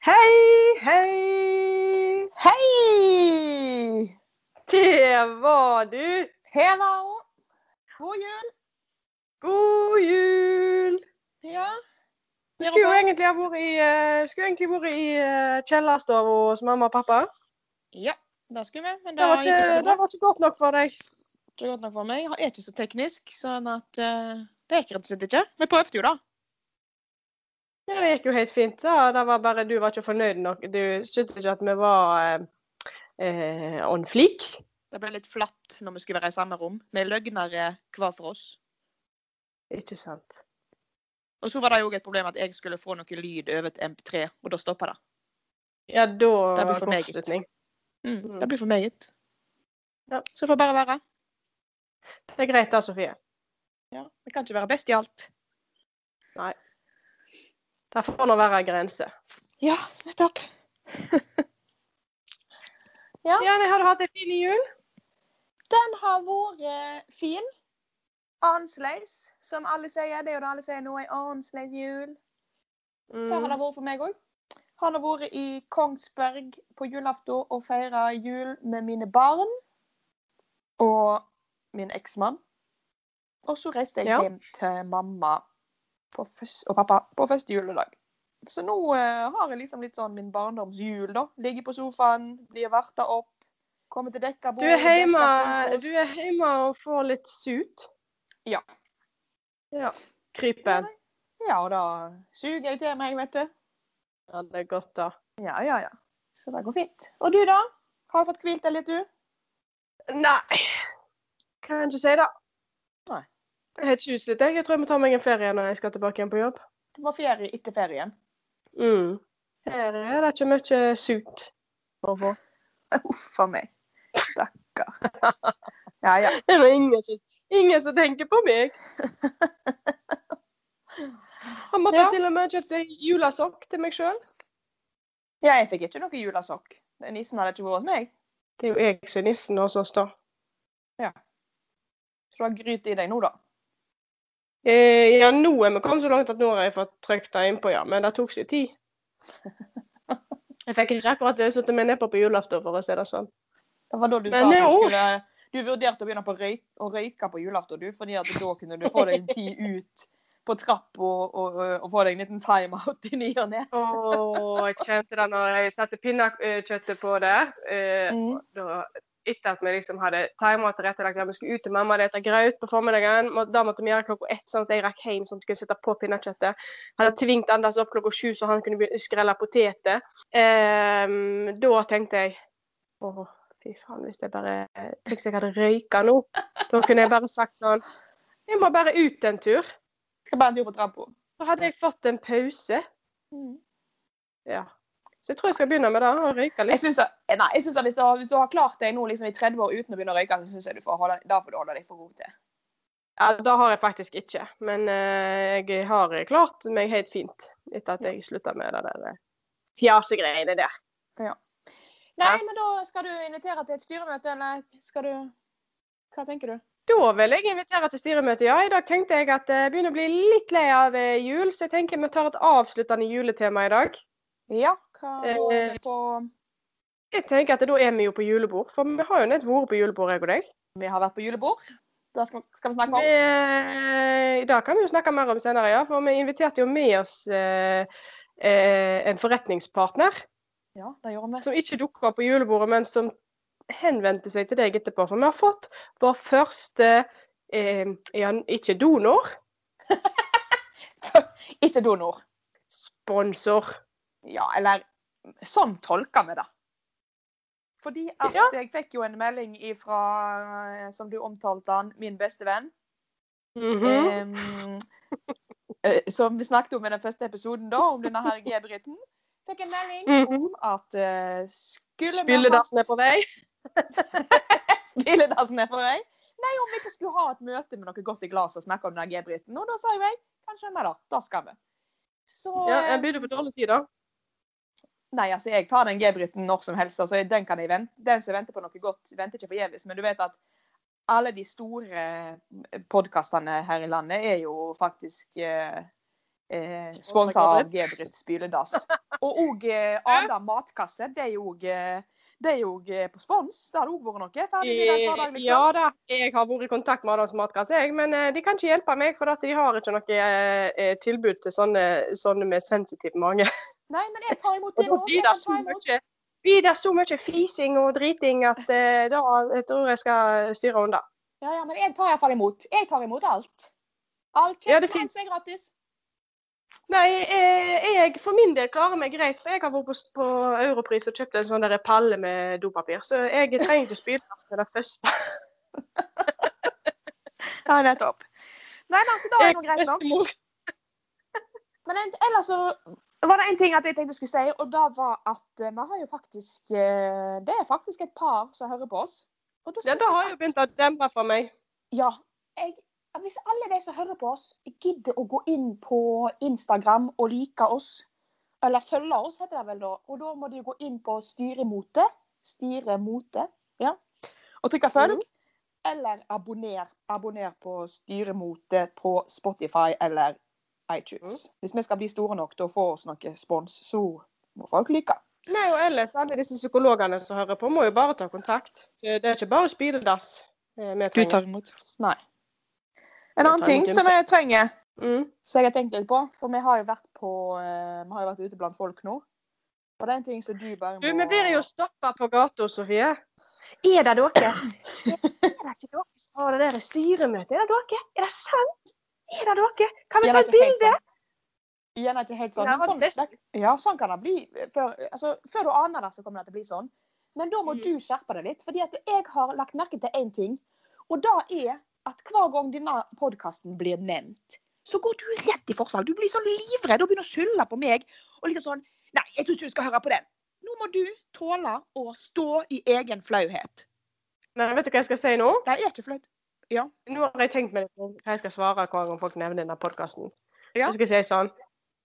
Hei, hei! Hei! Det var du! Hun. God jul. God jul! Ja. Du skulle jo egentlig ha vært i, uh, egentlig vært i uh, kjellerstua hos mamma og pappa. Ja, det skulle vi. Men Det det var ikke, ikke det var ikke godt nok for deg. Er godt nok for meg. Jeg er ikke så teknisk, sånn at uh, det gikk rett og slett ikke. Vi prøvde jo, da. Ja, det gikk jo helt fint. da. Det var bare du var ikke fornøyd nok. Du syntes ikke at vi var eh, eh, on fleak. Det ble litt flatt når vi skulle være i samme rom, Vi løgnere hver for oss. Ikke sant. Og så var det jo et problem at jeg skulle få noe lyd over til MP3, og da stoppa det. Ja, da Det blir for meget. Mm, Mm. det blir for meget. Ja. Så det får bare være. Det er greit da, Sofie. Ja, Vi kan ikke være best i alt. Det får nå være grenser. Ja, nettopp. ja. Janne, har du hatt en fin jul. Den har vært fin. Annerledes, som alle sier. Det er jo det alle sier nå, en annerledes jul. Det har det Mm. vært for meg òg. Han har vært i Kongsberg på julaften og feira jul med mine barn og min eksmann. Og så reiste jeg Ja. hjem til mamma på først, og pappa på første juledag. Så nå eh, har jeg liksom litt sånn min barndomsjul, da. Ligger på sofaen, blir varta opp, kommer til dekka bord. Du er hjemme, du er hjemme og får litt sut? Ja. Ja. Krypen. Ja, og da suger jeg til meg, vet du. Ja, det er godt, da. Ja, ja, ja. Så det går fint. Og du, da? Har du fått hvilt deg litt, du? Nei, kan jeg ikke si det. Jeg er helt utslitt. jeg. Jeg tror jeg må ta meg en ferie når jeg skal tilbake igjen på jobb. Det må ferie etter ferien. Mm. Her er det ikke mye sut å få. Uff a meg. Stakkar. Ja, ja. Det er nå ingen, ingen som tenker på meg. Han måtte Ja. til og med kjøpe julesokk til meg sjøl. Ja, jeg fikk ikke noe julesokk. Nissen hadde ikke vært hos meg. Det er jo jeg som er nissen hos oss, da. Så du har gryt i deg nå, da. Eh, ja, nå er vi kommet så langt at nå har jeg fått trykt det innpå, ja. Men det tok sin tid. Jeg fikk ikke akkurat eh, satt meg nedpå på julaften, for å si det sånn. Det var da du Men sa at du skulle Du vurderte å begynne på røyk, å røyke på julaften, du, fordi at da kunne du få deg en tid ut på trapp og, og, og få deg en liten timeout i ny og ne. Åh, jeg kjente det når jeg satte pinnekjøttet på det. Eh, Mm. da, etter at vi liksom hadde timet tilrettelagt at vi skulle ut til mamma og spise grøt på formiddagen. Da måtte vi gjøre klokka ett, sånn at jeg rakk hjem sånn at jeg kunne sette på pinnekjøttet. Hadde tvingt Anders opp klokka sju så han kunne å skrelle poteter. Um, da tenkte jeg åh, fy faen, hvis jeg bare Tenk jeg hadde røyka nå. Da kunne jeg bare sagt sånn Jeg må bare ut en tur. Skal bare en tur på trappa. Så hadde jeg fått en pause. Ja. Så jeg tror jeg skal begynne med det. Å røyke Jeg litt. synes, at- nei, jeg synes at hvis du, har, hvis du har klart deg nå liksom i 30 år uten å begynne å røyke, så synes jeg du får holde, da får du holde deg for god til. Ja, det har jeg faktisk ikke. Men uh, jeg har klart meg helt fint etter at jeg slutta med det der eh, fjasegreiene der. Nei, Ja. men da skal du invitere til et styremøte, eller skal du Hva tenker du? Da vil jeg invitere til styremøte, ja. I dag tenkte jeg at jeg begynner å bli litt lei av eh, jul, så jeg tenker vi tar et avsluttende juletema i dag. Ja, hva går er det på Jeg tenker at da er vi jo på julebord, for vi har jo nett vært på julebord, jeg og deg. Vi har vært på julebord. Det skal, skal vi snakke om. Det, det kan vi jo snakke mer om senere, ja. For vi inviterte jo med oss eh, eh, en forretningspartner. Ja, det gjorde vi. som ikke dukka opp på julebordet, men som henvendte seg til deg etterpå. For vi har fått vår første eh, ja, ikke donor, Ikke donor. sponsor. Ja, eller sånn tolker vi det. Fordi at Ja. jeg fikk jo en melding ifra, som du omtalte han, min beste venn. Mm -hmm. eh, som vi snakket om i den første episoden, da, om denne her G-briten. Fikk en melding Mhm. om at eh, skulle vi Spyledassen er på vei. Spilledassen er på vei. Nei, om vi ikke skulle ha et møte med noe godt i glasset og snakke om den G-briten. Og da sa jo jeg kanskje vi da. Da skal vi. Så Ja, eh, jeg begynner for dårlig tid, da. Nei, altså, jeg tar den G-bryten når som helst. altså, Den kan jeg vente. Den som venter på noe godt, venter ikke forgjeves. Men du vet at alle de store podkastene her i landet er jo faktisk eh, eh, sponsa av Gebrit Spyledass. Og òg eh, Ada matkasse. Det er jo òg eh, det er jo eh, på spons. Det har òg vært noe. Ferdig hver dag, liksom. Ja da, jeg har vært i kontakt med Adams matkasse, men eh, de kan ikke hjelpe meg, for de har ikke noe eh, eh, tilbud til sånne, sånne med sensitiv mage. Nei, men jeg tar imot det nå. blir det så mye, blir det så mye fising og driting at eh, da jeg tror jeg skal styre unna. Ja, ja, men jeg tar iallfall imot. Jeg tar imot alt. Alt Ja, det er gratis. Nei, jeg, jeg for min del klarer meg greit, for jeg har vært på, på Europris og kjøpt en sånn der palle med dopapir, så jeg trenger ikke spydplass med det første. Ja, nettopp. Nei, men altså, da er det greit nok. Men ellers så var det en ting at jeg tenkte jeg skulle si, og det var at eh, vi har jo faktisk eh, Det er faktisk et par som hører på oss. Og Ja, da har jo begynt å demre for meg. Ja. Jeg, hvis alle de som hører på oss, gidder å gå inn på Instagram og like oss, eller følge oss, heter det vel da, og da må de gå inn på Styremote, Styremote, ja, og trykke følg, Mhm. eller abonner, abonner på Styremote på Spotify eller iTunes. Hvis vi skal bli store nok til å få oss noe spons, så må folk like. Nei, og ellers alle disse psykologene som hører på, må jo bare ta kontakt. Det er ikke bare spyledass eh, vi trenger. imot? Nei. En annen ting som jeg trenger, Mm. Så jeg har tenkt litt på, for vi har jo vært på eh, Vi har jo vært ute blant folk nå. Og det er en ting som du bare må Du, vi blir jo stoppa på gata, Sofie. Er det dere? Er det ikke dere som har det der styremøtet? Er det dere? Er det sant? Er det dere? Kan vi ta et bilde? Gjerne ikke helt sånn. Ja, sånn, det, ja, sånn kan det bli. Før, altså, før du aner det, så kommer det til å bli sånn. Men da må Mm. du skjerpe deg litt. fordi at jeg har lagt merke til én ting. Og det er at hver gang denne podkasten blir nevnt, så går du rett i forsvar. Du blir sånn livredd og begynner å skylde på meg. Og liksom sånn Nei, jeg tror ikke du skal høre på den. Nå må du tåle å stå i egen flauhet. Nei, vet du hva jeg skal si nå? Det er ikke flaut. Nå har jeg tenkt meg hva jeg skal svare hver gang folk nevner denne podkasten. Ja. Så skal jeg si sånn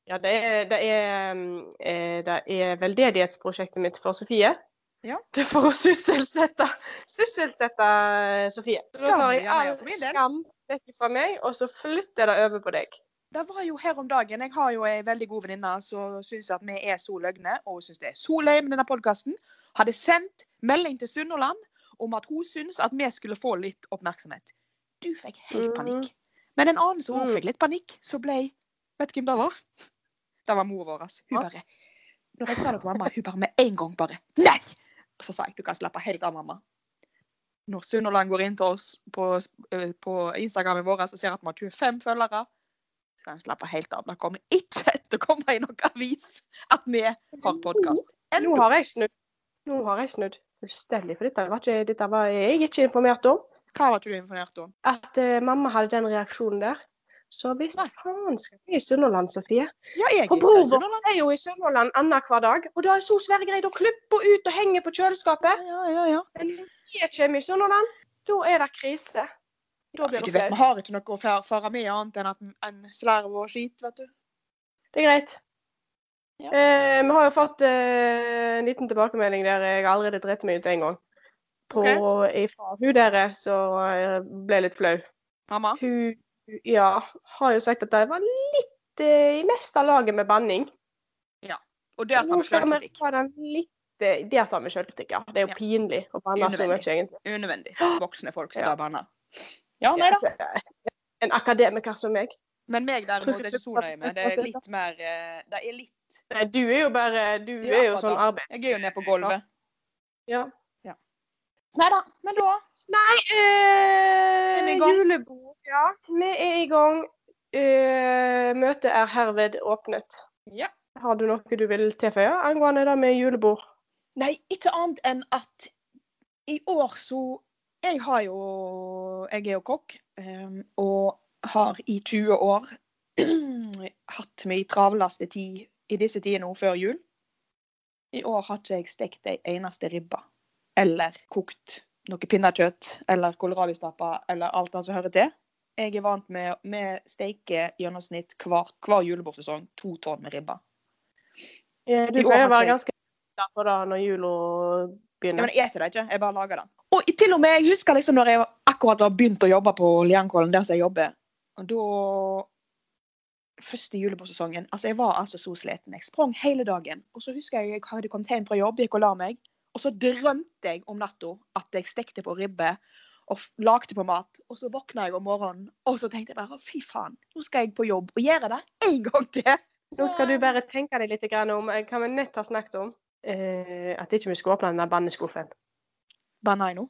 Ja, det er, det er, eh, det er veldedighetsprosjektet mitt for Sofie. Ja. Det for å sysselsette, sysselsette eh, Sofie. Så da tar jeg all skam vekk fra meg, og så flytter jeg det over på deg. Det var jo her om dagen. Jeg har jo ei veldig god venninne som syns at vi er så løgne, og syns det er så lei med denne podkasten. Hadde sendt melding til Sunnhordland om at hun syns at vi skulle få litt oppmerksomhet. Du fikk helt Mhm. panikk. Men en annen som òg Mm. fikk litt panikk, så ble Vet du hvem det var? Det var mor vår. Hun bare Når jeg sa det til mamma, hun bare med en gang bare Nei! Så sa jeg du kan slappe helt av, mamma. Når Sunnhordland går inn til oss på, eh, på Instagrammen vår og ser at vi har 25 følgere, så kan jeg slappe helt av. Det kommer ikke til å komme i noen avis at vi har podkast. Nå har jeg snudd. Nå har jeg snudd fullstendig, for dette var, ikke, dette var jeg ikke informert om. Hva var ikke du informert om? At uh, mamma hadde den reaksjonen der. Så visst faen skal vi i Sunnhordland, Sofie. Ja, jeg For bror vår er jo i Sunnhordland annenhver dag, og det er så svære greier. Da klipper ut og henger på kjøleskapet. Ja, ja, ja. Men når vi kommer i Sunnhordland, da er det krise. Da blir Du det vet, vi har ikke noe å fare med annet enn at en slerv og skit, vet du. Det er greit. Ja. Eh, vi har jo fått eh, en liten tilbakemelding der jeg allerede drept meg ut en gang. På, Ifra hun der som eh, ble litt flau. Mamma? Hun ja, har jo sagt at det var litt eh, i meste laget med banning. Ja, Og der tar vi sjølkritikk. eh, Der tar vi sjølkritikk, ja. Det er jo Ja. pinlig å banne så mye, egentlig. Unødvendig. Voksne folk skal Ja. banner. Ja, nei da. En akademiker som meg. Men meg derimot er ikke så nøye med. Det er litt mer eh, Det er litt Nei, du er jo bare Du Ja, er jo sånn arbeids... Jeg er jo nede på gulvet. Ja. Nei da. Men da Nei, eh, julebord. Ja, vi er i gang. Eh, møtet er herved åpnet. Ja. Har du noe du vil tilføye angående det med julebord? Nei, ikke annet enn at i år så Jeg har jo Jeg er jo kokk, em, og har i 20 år hatt min travleste tid i disse tider nå før jul. I år har ikke jeg stekt ei eneste ribbe. Eller kokt noe pinnekjøtt eller kålrabistapper eller alt det som hører til. Jeg er vant med Vi steker i gjennomsnitt hver, hver julebordsesong to tonn med ribba. Ja, Du pleier å være ganske glad for det når jula Ja, begynner. men jeg eter det ikke, jeg bare lager det. Og til og med, jeg husker liksom når jeg akkurat var begynt å jobbe på Liankollen, der som jeg jobber, og da første julebordsesongen. Altså, jeg var altså så sliten. Jeg sprang hele dagen. Og så husker jeg jeg hadde kommet hjem fra jobb, gikk og la meg. Og så drømte jeg om natta at jeg stekte på ribbe og lagde på mat. Og så våkna jeg om morgenen, og så tenkte jeg bare fy faen, nå skal jeg på jobb og gjøre det en gang til. Nå skal du bare tenke deg litt om eh, hva vi nett har snakket om. Eh, at ikke vi skulle åpne den der banneskuffen. Nå.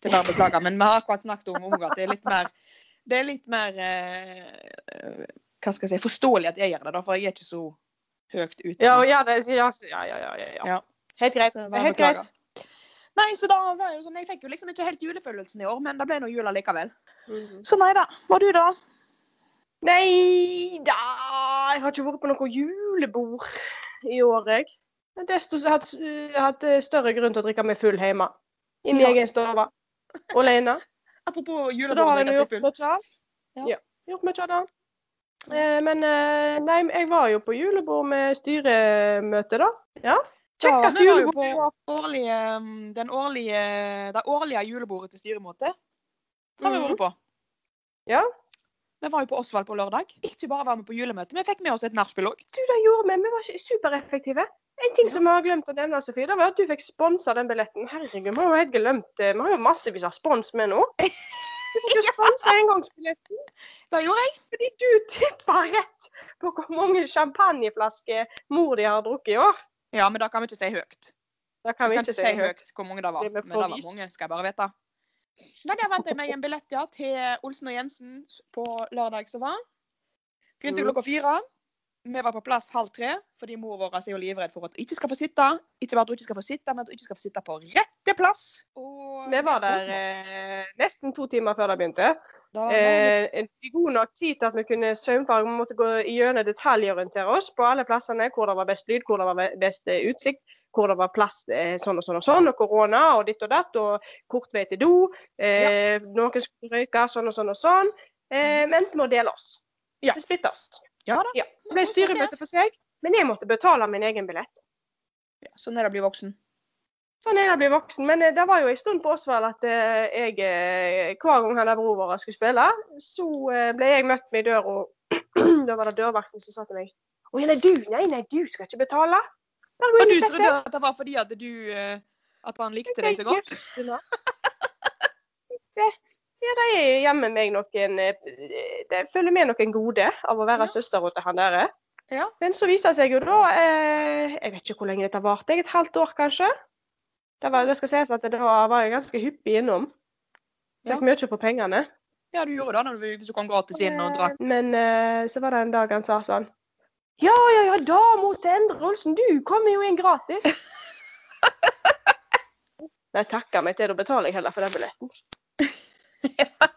Det er bare å beklage, men vi har akkurat snakket om unger. det er litt mer Det er litt mer eh, Hva skal jeg si forståelig at jeg gjør det, da, for jeg er ikke så høyt ute. Ja, ja, det, ja, ja, ja, ja, ja. Helt greit. Så helt greit. Nei, så da var det jo sånn, Jeg fikk jo liksom ikke helt julefølelsen i år, men det ble nå jul likevel. Mhm. Så nei da. Var du da? Nei da, jeg har ikke vært på noe julebord i år, jeg. Men Desto jeg har hatt, jeg har hatt eh, større grunn til å drikke meg full hjemme. I min Ja. egen stue. Alene. Apropos Så da har jeg drikke gjort mye av. Ja. Ja. Gjort mye av det. Eh, men eh, nei, jeg var jo på julebord med styremøte, da. Ja. Ja, Kjekkeste vi var jo julebord i år. på årlige, mm, den årlige, det årlige julebordet til styremåte. Har vi Mhm. vært på. Ja. Vi var jo på Osvald på lørdag. Ikke bare var vi på julemøte, vi fikk med oss et nachspiel òg. Du, det gjorde vi. Vi var supereffektive. En ting som vi har glemt å nevne, Sofie, det var at du fikk sponsa den billetten. Herregud, vi har jo helt glemt det. Vi har jo massevis av spons med nå. Du fikk jo sponsa engangsbilletten Det gjorde jeg. fordi du tippa rett på hvor mange champagneflasker mor di har drukket i år. Ja, men da kan vi ikke si høyt. Da kan Vi vi kan ikke si høyt hvor mange det var. Men det var mange, skal jeg bare vite. Venter jeg meg en billett ja, til Olsen og Jensen på lørdag som var. Begynte Mhm. klokka fire. Vi var på plass halv tre, fordi mor vår er jo livredd for at hun ikke skal få sitte. Ikke bare at hun ikke skal få sitte, men at hun ikke skal få sitte på rette plass. Og Vi var der eh, nesten to timer før det begynte. Da Eh, god nok tid til at vi kunne saumfare. Vi måtte gå gjennom detaljorientere oss på alle plassene. Hvor det var best lyd, hvor det var best eh, utsikt, hvor det var plass eh, sånn og sånn og sånn. Og korona og ditt og datt. Og kort vei til do. Eh, Noen skulle røyke sånn og sånn og sånn. Eh, vi endte med å dele oss. Ja. Vi splitta oss. Ja da. Ja. Det ble styremøte for seg, men jeg måtte betale min egen billett. Ja, sånn er det å bli voksen. Sånn er det å bli voksen. Men eh, det var jo en stund på Osvald at eh, jeg eh, Hver gang han der broren vår skulle spille, så ble jeg møtt med i døra. da var det dørvakten som sa til meg Å nei, du, nei, nei, du skal ikke betale. Men Og du og trodde at det var fordi at du At han likte deg så godt? Ja, det er hjemme meg noen eh, Det følger med noen gode av å være Ja. søstera til han der. Ja. Men så viste det seg jo da eh, Jeg vet ikke hvor lenge dette varte. Et halvt år, kanskje? Det, var, det skal sies at da var jeg ganske hyppig innom. Fikk mye for pengene. Ja, du gjorde det når du, kom gratis inn og drakk. Men eh, så var det en dag han sa sånn Ja, ja, ja, dama til Endre Olsen, du kommer jo inn gratis. Nei, takker meg til, da betaler jeg heller for den billetten.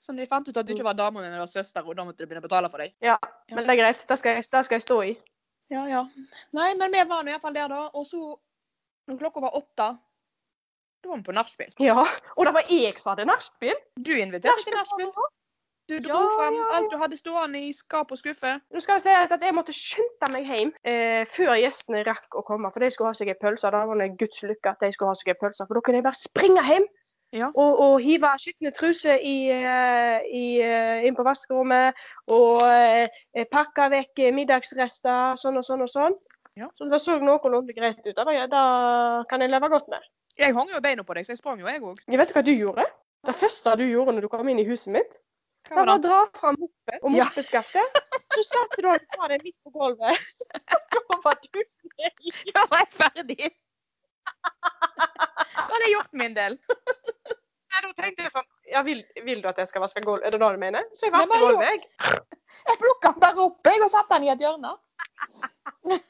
Så de fant ut at du ikke var dama mi, men var søster, og da måtte du begynne å betale for deg. Ja, men det er greit. Det skal, jeg- det skal jeg stå i. Ja, ja. Nei, men vi var nå iallfall der, da. Og så, når klokka var åtte, da var vi på nachspiel. Ja, og det var jeg som hadde nachspiel. Du inviterte til nachspiel. Du dro Ja, frem ja, ja. alt du hadde stående i skap og skuffe. Nå skal jeg si at jeg måtte skynde meg hjem eh, før gjestene rakk å komme. For de skulle ha seg en pølse. Da var det Guds lykke at de skulle ha seg en pølse. For da kunne jeg bare springe hjem Ja. og, og hive skitne truser i, eh, eh, inn på vaskerommet. Og eh, pakke vekk middagsrester, sånn og sånn og sånn. Ja. Så det så noenlunde greit ut. Det, var- det kan jeg leve godt med. Jeg hang jo beina på deg, så jeg sprang jo, jeg òg. Vet du hva du gjorde? Det første du gjorde når du kom inn i huset mitt, det var å dra fram moppen og Ja. Så satte du den fra deg midt på gulvet. Da var du ferdig. Da var jeg ferdig. Da hadde jeg gjort min del. Nei, Da tenkte jeg sånn Ja, vil, vil du at jeg skal vaske gulv? Er det det du mener? Så jeg vasker gulvet, jeg. Jeg plukka den bare opp jeg, og satte den i et hjørne.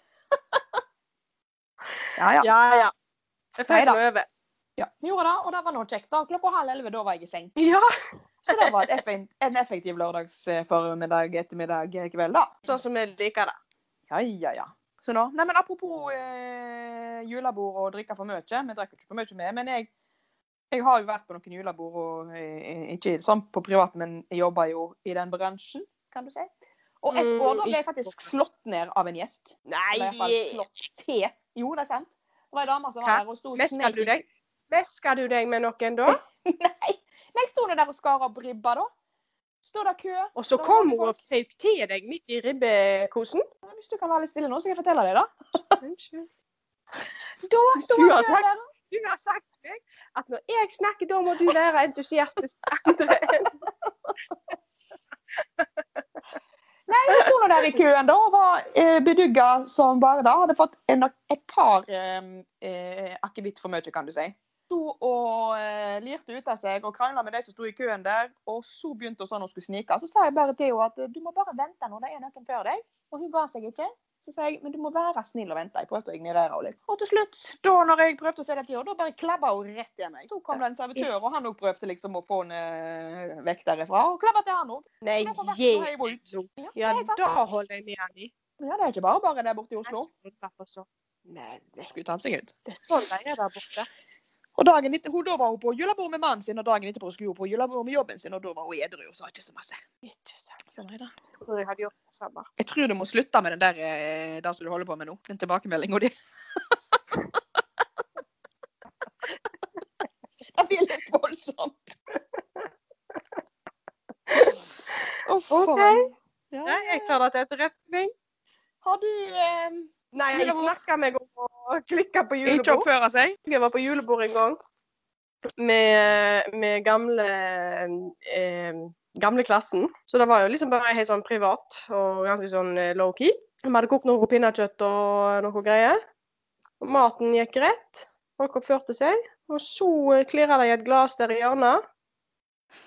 Ja, ja. Ja, ja. Jeg fikk meg over. ja. Vi gjorde det, og det var nå kjekt. da. Klokka halv elleve, da var jeg i seng. Ja. Så det var effekt, en effektiv lørdagsformiddag, ettermiddag, kveld, da. Sånn som jeg liker det. Ja, ja, ja. Så nå, nei, men Apropos eh, julebord og drikke for mye. Vi drikker ikke for mye med, men jeg, jeg har jo vært på noen julebord, og eh, ikke sånn på privat, men jeg jobber jo i den bransjen, kan du si. Og et Mm, år da ble jeg faktisk slått ned av en gjest. Nei, hvert fall slått til. Jo, det er sant. Det var ei dame som var her der og sto mesker du deg? Mesker du deg med noen da? Nei, nei, jeg sto nå der og skar opp ribba, da. Står det kø? Og så kom hun og føyk til deg midt i ribbekosen. Hvis du kan være litt stille nå, så jeg fortelle deg det. Unnskyld. Da står Du har sagt-. Du har sagt til meg at når jeg snakker, da må du være entusiastisk Nei, vi sto nå der i køen da og var eh, bedugga som bare da. Hadde fått en, et par eh, eh, akevitt for mye, kan du si. Sto og eh, lirte ut av seg og krangla med de som sto i køen der. Og så begynte hun sånn hun skulle snike. Så sa jeg bare til henne at eh, du må bare vente nå, det er noen før deg. Og hun ga seg ikke. Så sa jeg men du må være snill og vente. Jeg prøvde å ignorere henne litt. Og til slutt, da når jeg prøvde å si det til henne, da bare klabba hun rett i meg. Så kom det en servitør, og han òg prøvde liksom å få henne eh, vekk derifra. Og klabba til han òg. Nei, Det å gi heive. Ja, det da holder jeg med Annie. Ja, det er ikke bare bare der borte i Oslo. Nei, det Skulle tatt seg ut. er sånn det er der borte. Og dagen etter, hun, da var hun på julebord med mannen sin, og dagen etterpå skulle hun på julebord med jobben sin, og da var hun edru og sa ikke så masse. Ikke sant. Sånn er det. Jeg tror jeg hadde gjort det samme. Jeg tror du må slutte med den der eh, det som du holder på med nå. Den tilbakemeldinga di. det blir litt voldsomt. Oh, OK. Ja, Nei, jeg tar det til etterretning. Har du eh, Nei, jeg snakka meg om å klikke på ikke julebord. oppføre seg? Jeg var på julebord en gang med, med gamle eh, gamle klassen. Så det var jo liksom bare helt sånn privat og ganske sånn eh, low-key. Vi hadde kokt noe pinnekjøtt og noe greier. Og maten gikk rett. Folk oppførte seg. Og så eh, klirra det i et glass der i hjørnet.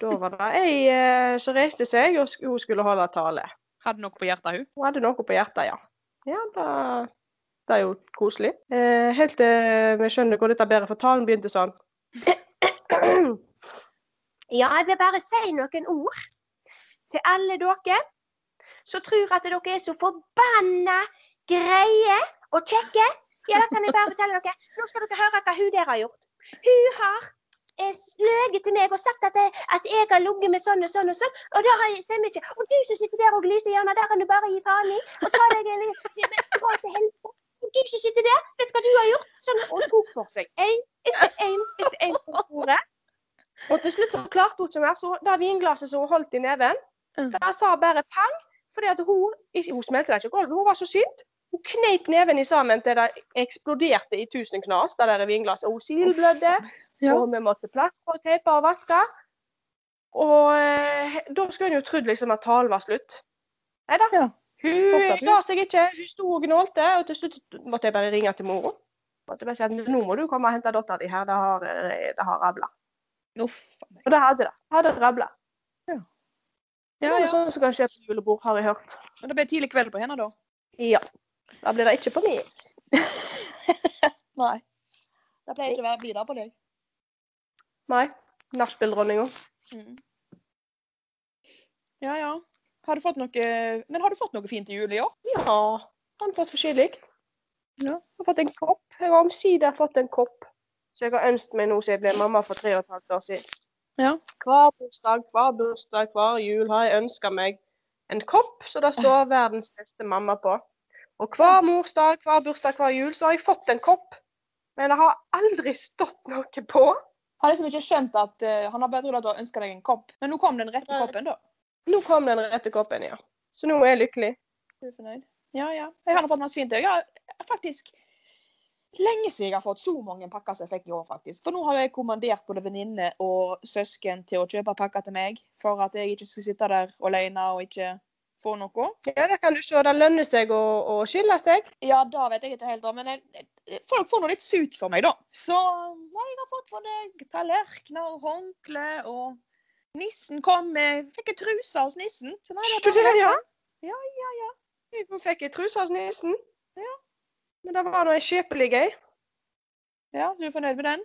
Da var det ei eh, som reiste seg, og hun skulle holde tale. Hadde noe på hjertet, hun? Hun hadde noe på hjertet, ja. Ja, da, det er jo koselig. Eh, helt til vi skjønner hvor dette bærer, for talen begynte sånn. Ja, jeg vil bare si noen ord til alle dere som tror at dere er så forbanna greie og kjekke. Ja, det kan jeg bare fortelle dere. Nå skal dere høre hva hun der har gjort. Hun har eh, løyet til meg og sagt at jeg, at jeg har ligget med sånn og sånn og sånn, og det stemmer ikke. Og du som sitter der og gliser i hjørnet, der kan du bare gi faen i og ta deg en Dra til helvete. Og du ikke sitter det. vet du hva du har gjort? Sånn, og tok for seg. Én etter én etter én på bordet. Og til slutt så klarte hun ikke mer, så det vinglasset som hun holdt i neven, det sa bare pang. Fordi at hun Hun smelte det ikke gulvet, hun var så sint. Hun kneip neven i sammen til det eksploderte i tusen knas, det der vinglasset. Og hun silblødde, Ja. og vi måtte plastre og teipe og vaske. Og eh, da skulle en jo trodd liksom at talen var slutt. Nei da. Ja. Hun la seg ikke. Hun sto og gnålte, og til slutt måtte jeg bare ringe til mora. Måtte bare si at nå må du komme og hente dattera di her, det har, eh, det har rabla. Og det hadde det. Hadde rabla. Ja, er ja. sånn som kan skje på julebord, har jeg hørt. Men det ble tidlig kveld på henne, da? Ja. Da blir det ikke på meg. Nei. Det pleier ikke å være bli det på deg. Nei. Nachspiel-dronninga. Mm. Ja, ja. Har du fått noe Men har du fått noe fint i jul i år? Ja. Han har fått forskjellig. Ja. Jeg har fått en kopp. Jeg har omsider fått en kopp. Så jeg har ønsket meg nå siden jeg ble mamma for tre og et halvt år siden. Ja. Hver bursdag, hver bursdag, hver jul har jeg ønska meg en kopp så det står 'Verdens beste mamma' på. Og hver morsdag, hver bursdag, hver jul så har jeg fått en kopp. Men det har aldri stått noe på. Har liksom ikke skjønt at uh, Han har bare trodd at du har ønska deg en kopp. Men nå kom den rette koppen, da. Nå kom den rette koppen, ja. Så nå er jeg lykkelig. Du er fornøyd? Ja, ja. Jeg har nå fått masse fint. Jeg har faktisk lenge siden jeg har fått så mange pakker som jeg fikk i år, faktisk. For nå har jeg kommandert både venninne og søsken til å kjøpe pakker til meg, for at jeg ikke skal sitte der alene og ikke få noe. Ja, det kan du se. Det lønner seg å, å skille seg. Ja, da vet jeg ikke helt, da, men jeg, jeg, folk får noe litt sut for meg, da. Så nei, jeg har fått både tallerkener og håndkle, og nissen kom med Fikk jeg truse hos nissen. Så nei, det Du, det, ja. Ja, ja, ja. Jeg fikk jeg truse hos nissen. Ja. Men det var nå ei skjepelig ei. Ja, du er fornøyd med den?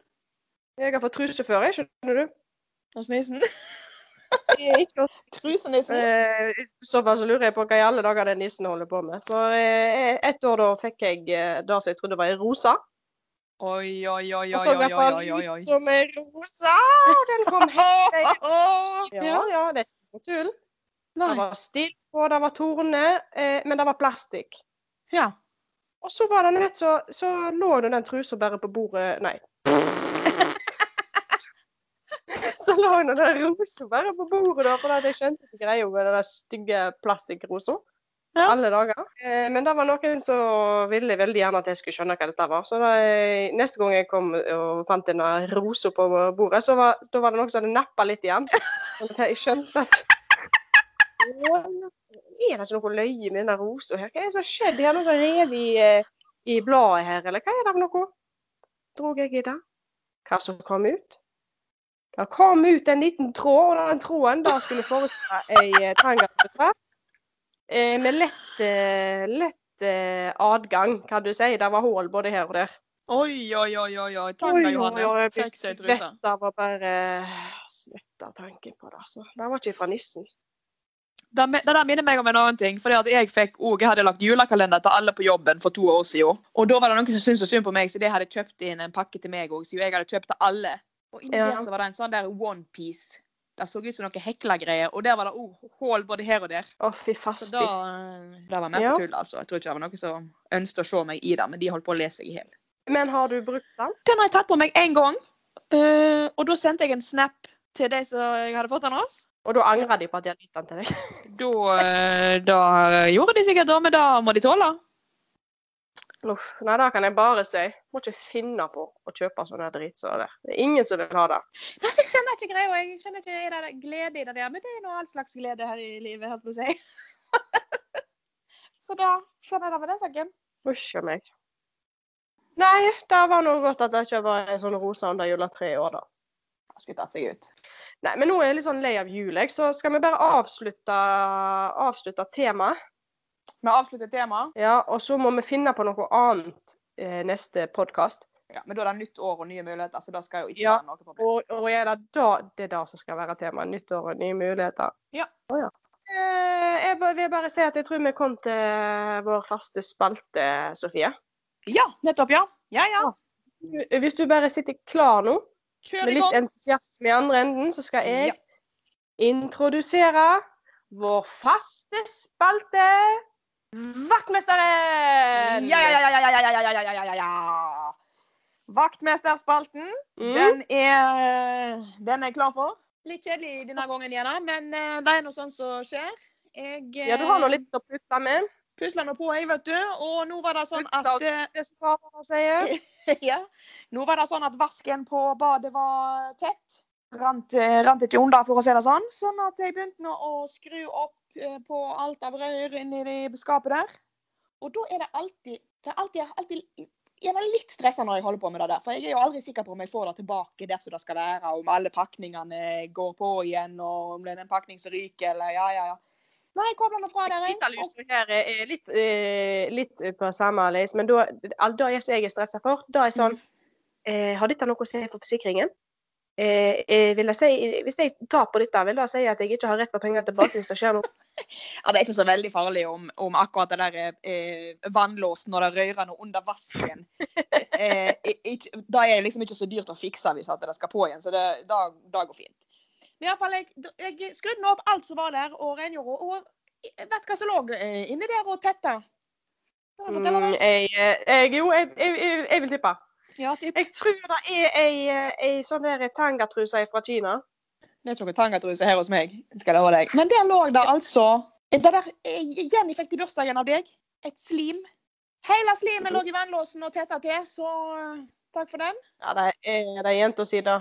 Jeg har fått truse før, jeg, skjønner du. Hos nissen? Trusenissen? Eh, I så fall så lurer jeg på hva i alle dager den nissen holder på med. For eh, ett år da fikk jeg eh, det som jeg trodde var ei rose. Oi, oi, oi, Og oi, oi, oi, oi, oi. som en rosa! Og den kom helt Ja, ja, det er ikke noe tull. Det var stilt på, det var torner, eh, men det var plastikk. Ja. Og så var det nett så, så lå det den trusa bare på bordet Nei. så lå den rosa bare på bordet, da, for at jeg skjønte ikke greia med den stygge plastikkrosa. Ja. Alle dager. Eh, men det var noen som ville veldig gjerne at jeg skulle skjønne hva dette var. Så da neste gang jeg kom og fant en rose på bordet, så var, var det noen som hadde nappa litt igjen. Sånn jeg skjønte at Er det ikke noe løye med denne rosa her? Hva er det som har skjedd? Er det noen som revet i, eh, i bladet her, eller hva er det for noe? Drog jeg i det? Hva som kom ut? Det kom ut en liten tråd, og den tråden da skulle forestille ei eh, tangatrø. Eh, med lett, eh, lett eh, adgang, kan du si. Det var hull både her og der. Oi, oi, oi, oi. oi. Tanga, Johanne. jeg ble svett av å bare svette av tanken på det. Altså. Det var ikke fra nissen. Det, det der minner meg om en annen ting. fordi at Jeg fikk også, jeg hadde lagt julekalender til alle på jobben for to år siden. Og da var det noen som syntes så synd på meg, så de hadde kjøpt inn en pakke til meg òg. Så jeg hadde kjøpt til alle. Og inni Ja. der så var det en sånn der onepiece. Det så ut som noe hekla-greier. Og der var det òg hull både her og der. Å, fy Så fasti. da eh, Det var mer Ja. på tull, altså. Jeg tror ikke det var noen som ønsket å se meg i det, men de holdt på å le seg i hjel. Men har du brukt den? Den har jeg tatt på meg én gang. Uh, og da sendte jeg en snap til de som jeg hadde fått den hos. Og da angra de på at de har gitt den til deg? Da, eh, da gjorde de sikkert det, men da må de tåle. Uff. Nei, det kan jeg bare si. Må ikke finne på å kjøpe sånne som det. Det er ingen som vil ha det. Nei, jeg skjønner ikke greia. Jeg skjønner ikke er det glede i det der, men det er nå all slags glede her i livet, holdt på å si. så da skjønner jeg det med den saken. Usch a meg. Nei, det var nå godt at det ikke var en sånn rosa under juletreet i år, da. Det skulle tatt seg ut. Nei, men nå er jeg litt sånn lei av jul, jeg, så skal vi bare avslutte, avslutte temaet. Vi avslutter temaet. Ja, og så må vi finne på noe annet eh, neste podkast. Ja, men da er det nytt år og nye muligheter, så det skal jo ikke Ja, være noe problem. Og, og er det da det er det som skal være temaet? Nyttår og nye muligheter? Ja. Oh, ja. Eh, jeg vil bare si at jeg tror vi kom til vår faste spalte, Sofie. Ja, nettopp, ja. Ja, ja. Hvis du bare sitter klar nå, Kjør med litt entusiasme i andre enden, så skal jeg Ja. introdusere vår faste spalte Vaktmesteren! Ja, ja, ja, ja, ja, ja, ja, ja, ja, ja. Vaktmesterspalten, Mm. den er Den er jeg klar for. Litt kjedelig denne gangen igjen, men eh, det er noe sånt som skjer. Jeg Ja, du har nå litt å putte med. pusla nå på, jeg, vet du. Og nå var det sånn at eh, Det som sier. ja. Nå var det sånn at vasken på badet var tett. Rant, eh, rant ikke unna, for å si det sånn. Sånn at jeg begynte nå å skru opp eh, på alt av rør inni det skapet der. Og da er det alltid Det er alltid, alltid jeg er litt stressa når jeg holder på med det der. For jeg er jo aldri sikker på om jeg får det tilbake der som det skal være, om alle pakningene går på igjen, og om det er en pakning som ryker, eller ja, ja, ja. Nei, kobler nå fra der, jeg. Her er litt, eh, litt på samme leis, men da, det som jeg er stressa for, da er sånn eh, Har dette noe å si for forsikringen? Eh, eh, vil jeg si, hvis jeg tar på dette, vil det si at jeg ikke har rett på penger tilbake hvis det skjer noe? Ja, Det er ikke så veldig farlig om, om akkurat det der eh, vannlåsen når det rører noe under vasken. eh, ikke, da er det liksom ikke så dyrt å fikse hvis at det skal på igjen, så det, da, da går fint. Men iallfall, jeg, jeg skrudde opp alt som var der, og rengjorde, og vet hva som lå eh, inni der og tetta. Jeg Mm, jeg, eh, jeg, jo, jeg, jeg, jeg, jeg vil tippe. Ja, typ. Jeg tror det er ei, eh, ei sånn der tangatruse fra Kina. Det er ikke noe tangatruse her hos meg, skal jeg love deg. Men der lå det altså det der, igjen Jenny fikk til bursdagen av deg. Et slim. Hele slimet lå i vannlåsen og tetta til, så eh, takk for den. Ja, det er det er jenta si, da.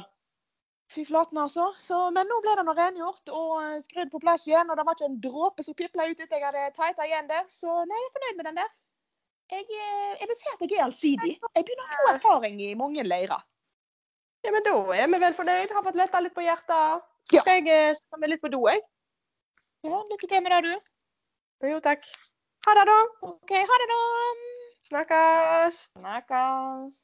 Fy flaten, altså. Så, men nå ble det nå rengjort og eh, skrudd på plass igjen, og det var ikke en dråpe som pipla ut etter jeg hadde tighta igjen der. Så nei, jeg er fornøyd med den der. Jeg, eh, jeg vil si at jeg er allsidig. Jeg begynner å få erfaring i mange leirer. Ja, men da er vi vel fornøyd. Har fått letta litt på hjertet. Ja. Skal jeg eh, sette meg litt på do, jeg? Ja, lykke til med det, du. Jo, takk. Ha det, da. OK, ha det, da. Snakkes. Snakkes.